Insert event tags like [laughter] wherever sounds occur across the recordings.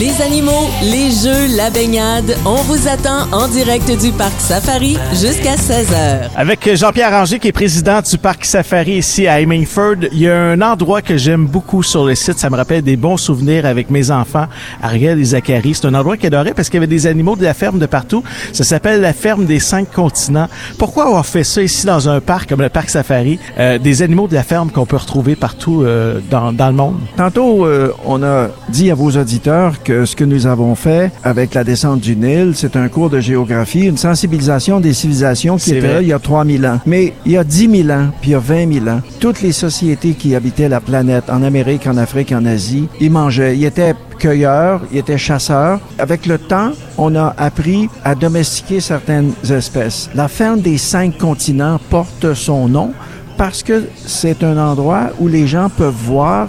Les animaux, les jeux, la baignade, on vous attend en direct du parc Safari jusqu'à 16h. Avec Jean-Pierre Ranger, qui est président du parc Safari ici à Hemingford, il y a un endroit que j'aime beaucoup sur le site. Ça me rappelle des bons souvenirs avec mes enfants, Ariel et Zachary. C'est un endroit qui adorait parce qu'il y avait des animaux de la ferme de partout. Ça s'appelle la ferme des cinq continents. Pourquoi avoir fait ça ici dans un parc comme le parc Safari? Euh, des animaux de la ferme qu'on peut retrouver partout euh, dans, dans, le monde. Tantôt, euh, on a dit à vos auditeurs que ce que nous avons fait avec la descente du Nil, c'est un cours de géographie, une sensibilisation des civilisations qui étaient là il y a 3000 ans. Mais il y a 10 000 ans, puis il y a 20 000 ans, toutes les sociétés qui habitaient la planète, en Amérique, en Afrique, en Asie, ils mangeaient. Ils étaient cueilleurs, ils étaient chasseurs. Avec le temps, on a appris à domestiquer certaines espèces. La ferme des cinq continents porte son nom parce que c'est un endroit où les gens peuvent voir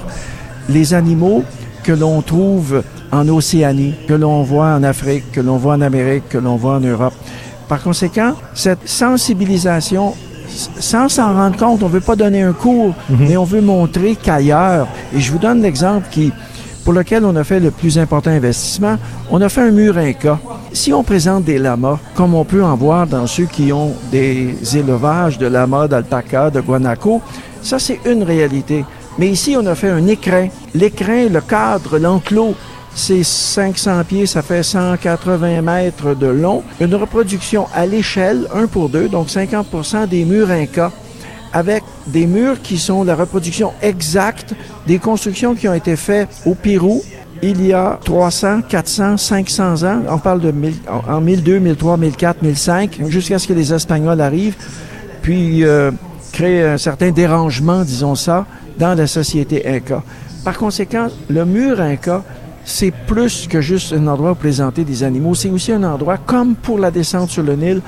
les animaux que l'on trouve en Océanie, que l'on voit en Afrique, que l'on voit en Amérique, que l'on voit en Europe. Par conséquent, cette sensibilisation, sans s'en rendre compte, on veut pas donner un cours, mm -hmm. mais on veut montrer qu'ailleurs, et je vous donne l'exemple qui, pour lequel on a fait le plus important investissement, on a fait un mur Inca. Si on présente des lamas, comme on peut en voir dans ceux qui ont des élevages de lamas, d'alpaca, de guanaco, ça c'est une réalité. Mais ici, on a fait un écrin. L'écrin, le cadre, l'enclos, c'est 500 pieds, ça fait 180 mètres de long. Une reproduction à l'échelle, un pour deux, donc 50% des murs Inca, avec des murs qui sont la reproduction exacte des constructions qui ont été faites au Pérou il y a 300, 400, 500 ans. On parle de mille, en 1002, 1003, 1004, 1005, jusqu'à ce que les Espagnols arrivent, puis euh, créent un certain dérangement, disons ça, dans la société Inca. Par conséquent, le mur Inca, c'est plus que juste un endroit où présenter des animaux. C'est aussi un endroit, comme pour la descente sur le Nil,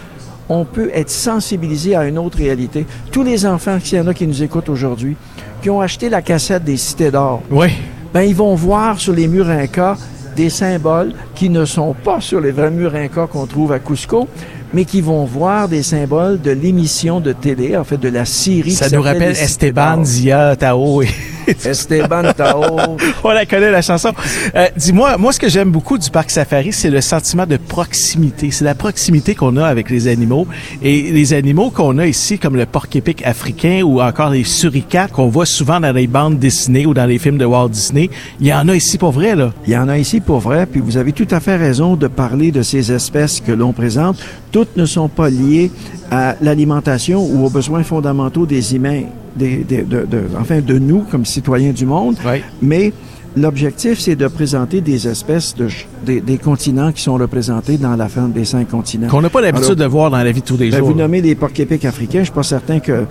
on peut être sensibilisé à une autre réalité. Tous les enfants, s'il y en a qui nous écoutent aujourd'hui, qui ont acheté la cassette des Cités d'Or, oui. ben, ils vont voir sur les murs Inca des symboles qui ne sont pas sur les vrais murs Inca qu'on trouve à Cusco, mais qui vont voir des symboles de l'émission de télé, en fait, de la série. Ça nous rappelle Esteban, Zia, Tao [laughs] et... Esteban Tao. On la connaît, la chanson. Euh, Dis-moi, moi, ce que j'aime beaucoup du parc safari, c'est le sentiment de proximité. C'est la proximité qu'on a avec les animaux. Et les animaux qu'on a ici, comme le porc-épic africain ou encore les suricates qu'on voit souvent dans les bandes dessinées ou dans les films de Walt Disney, il y en a ici pour vrai, là. Il y en a ici pour vrai, puis vous avez tout à fait raison de parler de ces espèces que l'on présente. Toutes ne sont pas liées à l'alimentation ou aux besoins fondamentaux des humains, des, des, de, de, enfin de nous comme citoyens du monde, oui. mais l'objectif c'est de présenter des espèces de des, des, continents qui sont représentés dans la ferme des cinq continents. Qu'on n'a pas l'habitude de voir dans la vie de tous les ben, jours. Vous nommez les porcs-épics africains, je suis pas certain que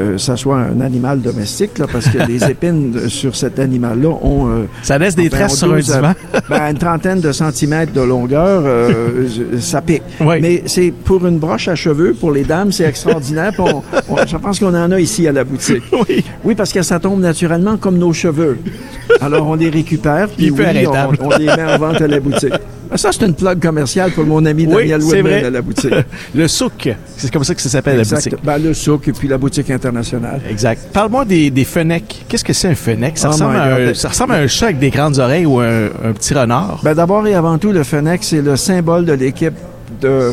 euh, ça soit un animal domestique, là, parce que les [laughs] épines sur cet animal-là ont... Euh, ça laisse des enfin, traces sur un divan. ben, une trentaine de centimètres de longueur, euh, ça pique. Oui. Mais c'est pour une broche à cheveux, pour les dames, c'est extraordinaire. on, on, je pense qu'on en a ici à la boutique. [laughs] Oui, oui parce que ça tombe naturellement comme nos cheveux. Alors, on les récupère, puis oui, on, on les met en vente à la boutique. Ça, c'est une plug commerciale pour mon ami Daniel oui, Woodman à la boutique. [laughs] le souk, c'est comme ça que ça s'appelle la boutique. Ben, le souk et puis la boutique internationale. Exact. Parle-moi des, des. Qu'est-ce que c'est un fennec? Ça, Oh ressemble un, ça ressemble à un chat avec des grandes oreilles ou un, un petit renard? Ben, D'abord et avant tout, le fennec, c'est le symbole de l'équipe de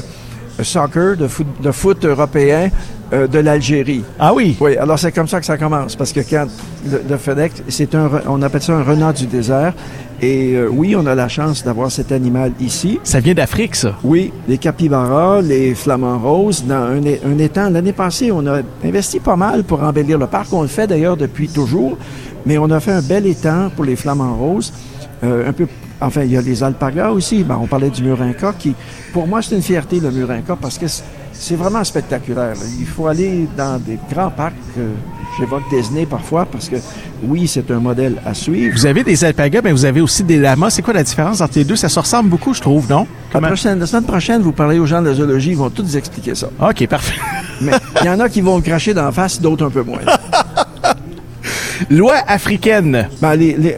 soccer, de foot, de foot européen euh, de l'Algérie. Ah oui? Oui, alors c'est comme ça que ça commence, parce que quand le, le c'est un, on appelle ça un renard du désert, et euh, oui, on a la chance d'avoir cet animal ici. Ça vient d'Afrique, ça? Oui, les capybaras, les flamants roses, dans un, un étang. L'année passée, on a investi pas mal pour embellir le parc. On le fait d'ailleurs depuis toujours, mais on a fait un bel étang pour les flamants roses, euh, un peu Enfin, il y a les alpagas aussi. Ben, on parlait du mur Inca qui, pour moi, c'est une fierté, le mur Inca, parce que c'est vraiment spectaculaire. Il faut aller dans des grands parcs. Euh, J'évoque Disney parfois parce que, oui, c'est un modèle à suivre. Vous avez des alpagas, mais vous avez aussi des lamas. C'est quoi la différence entre les deux? Ça se ressemble beaucoup, je trouve, non? La, prochaine, la semaine prochaine, vous parlez aux gens de la zoologie, ils vont tous expliquer ça. OK, parfait. mais il y en a qui vont cracher d'en face, d'autres un peu moins. [laughs] Loi africaine. Ben, les- les-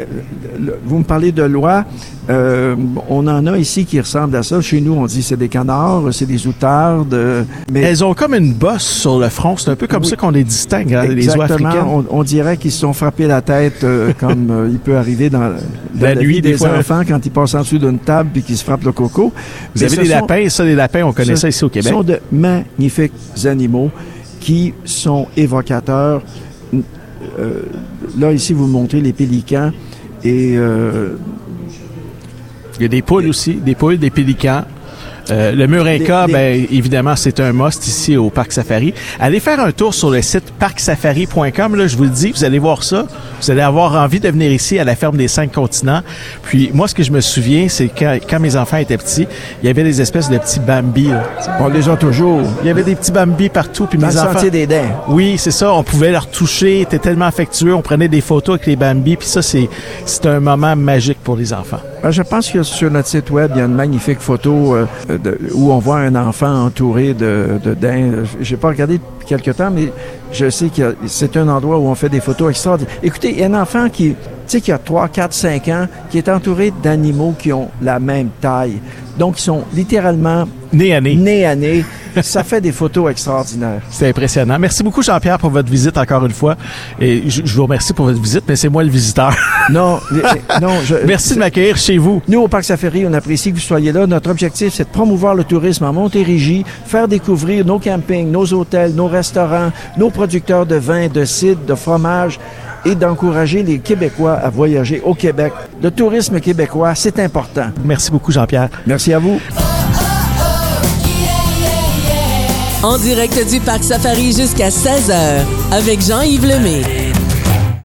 le- vous me parlez de loi. Euh, on en a ici qui ressemblent à ça. Chez nous, on dit c'est des canards, c'est des outardes. euh, mais Elles ont comme une bosse sur le front. C'est un peu comme Oui. ça qu'on les distingue, hein, les oies africaines. On, on dirait qu'ils se sont frappés la tête euh, [laughs] comme euh, il peut arriver dans, dans La la, nuit, vie des des, fois. enfants quand ils passent en dessous d'une table puis qu'ils se frappent le coco. Vous Mais avez ce des sont- lapins, ça, les lapins, on connaît ce ça ici au Québec. sont de magnifiques animaux qui sont évocateurs. Euh, là, ici, vous montrez les pélicans et euh, Il y a des poules aussi, des poules, des pélicans. Euh, le Murinka, Des- des- ben, évidemment, c'est un must ici au Parc Safari. Allez faire un tour sur le site parcsafari.com. Là, je vous le dis, vous allez voir ça. Vous allez avoir envie de venir ici à la ferme des cinq continents. Puis, moi, ce que je me souviens, c'est quand, quand mes enfants étaient petits, il y avait des espèces de petits Bambi. là. on les a toujours Il y avait des petits Bambi partout. Puis dans mes le enfants. sentier des dents. Oui, c'est ça. On pouvait leur toucher. C'était tellement affectueux. On prenait des photos avec les Bambi. Puis ça, c'est, c'est un moment magique pour les enfants. Ben, je pense que sur notre site web, il y a une magnifique photo euh, de- où on voit un enfant entouré de, de daims. J'ai pas regardé depuis quelque temps, mais je sais que c'est un endroit où on fait des photos extraordinaires. Écoutez, il y a un enfant qui, tu sais, qui a 3, 4, 5 ans, qui est entouré d'animaux qui ont la même taille. Donc, ils sont littéralement Nez à nez. nez à nez. [laughs] Ça fait des photos extraordinaires. C'est impressionnant. Merci beaucoup, Jean-Pierre, pour votre visite encore une fois. Et je, je vous remercie pour votre visite, mais c'est moi le visiteur. [laughs] Non, non, je, Merci de m'accueillir chez vous. Nous, au Parc Safari, on apprécie que vous soyez là. Notre objectif, c'est de promouvoir le tourisme en Montérégie, faire découvrir nos campings, nos hôtels, nos restaurants, nos producteurs de vin, de cidre, de fromage et d'encourager les Québécois à voyager au Québec. Le tourisme québécois, c'est important. Merci beaucoup, Jean-Pierre. Merci à vous. En direct du Parc Safari jusqu'à 16h avec Jean-Yves Lemay.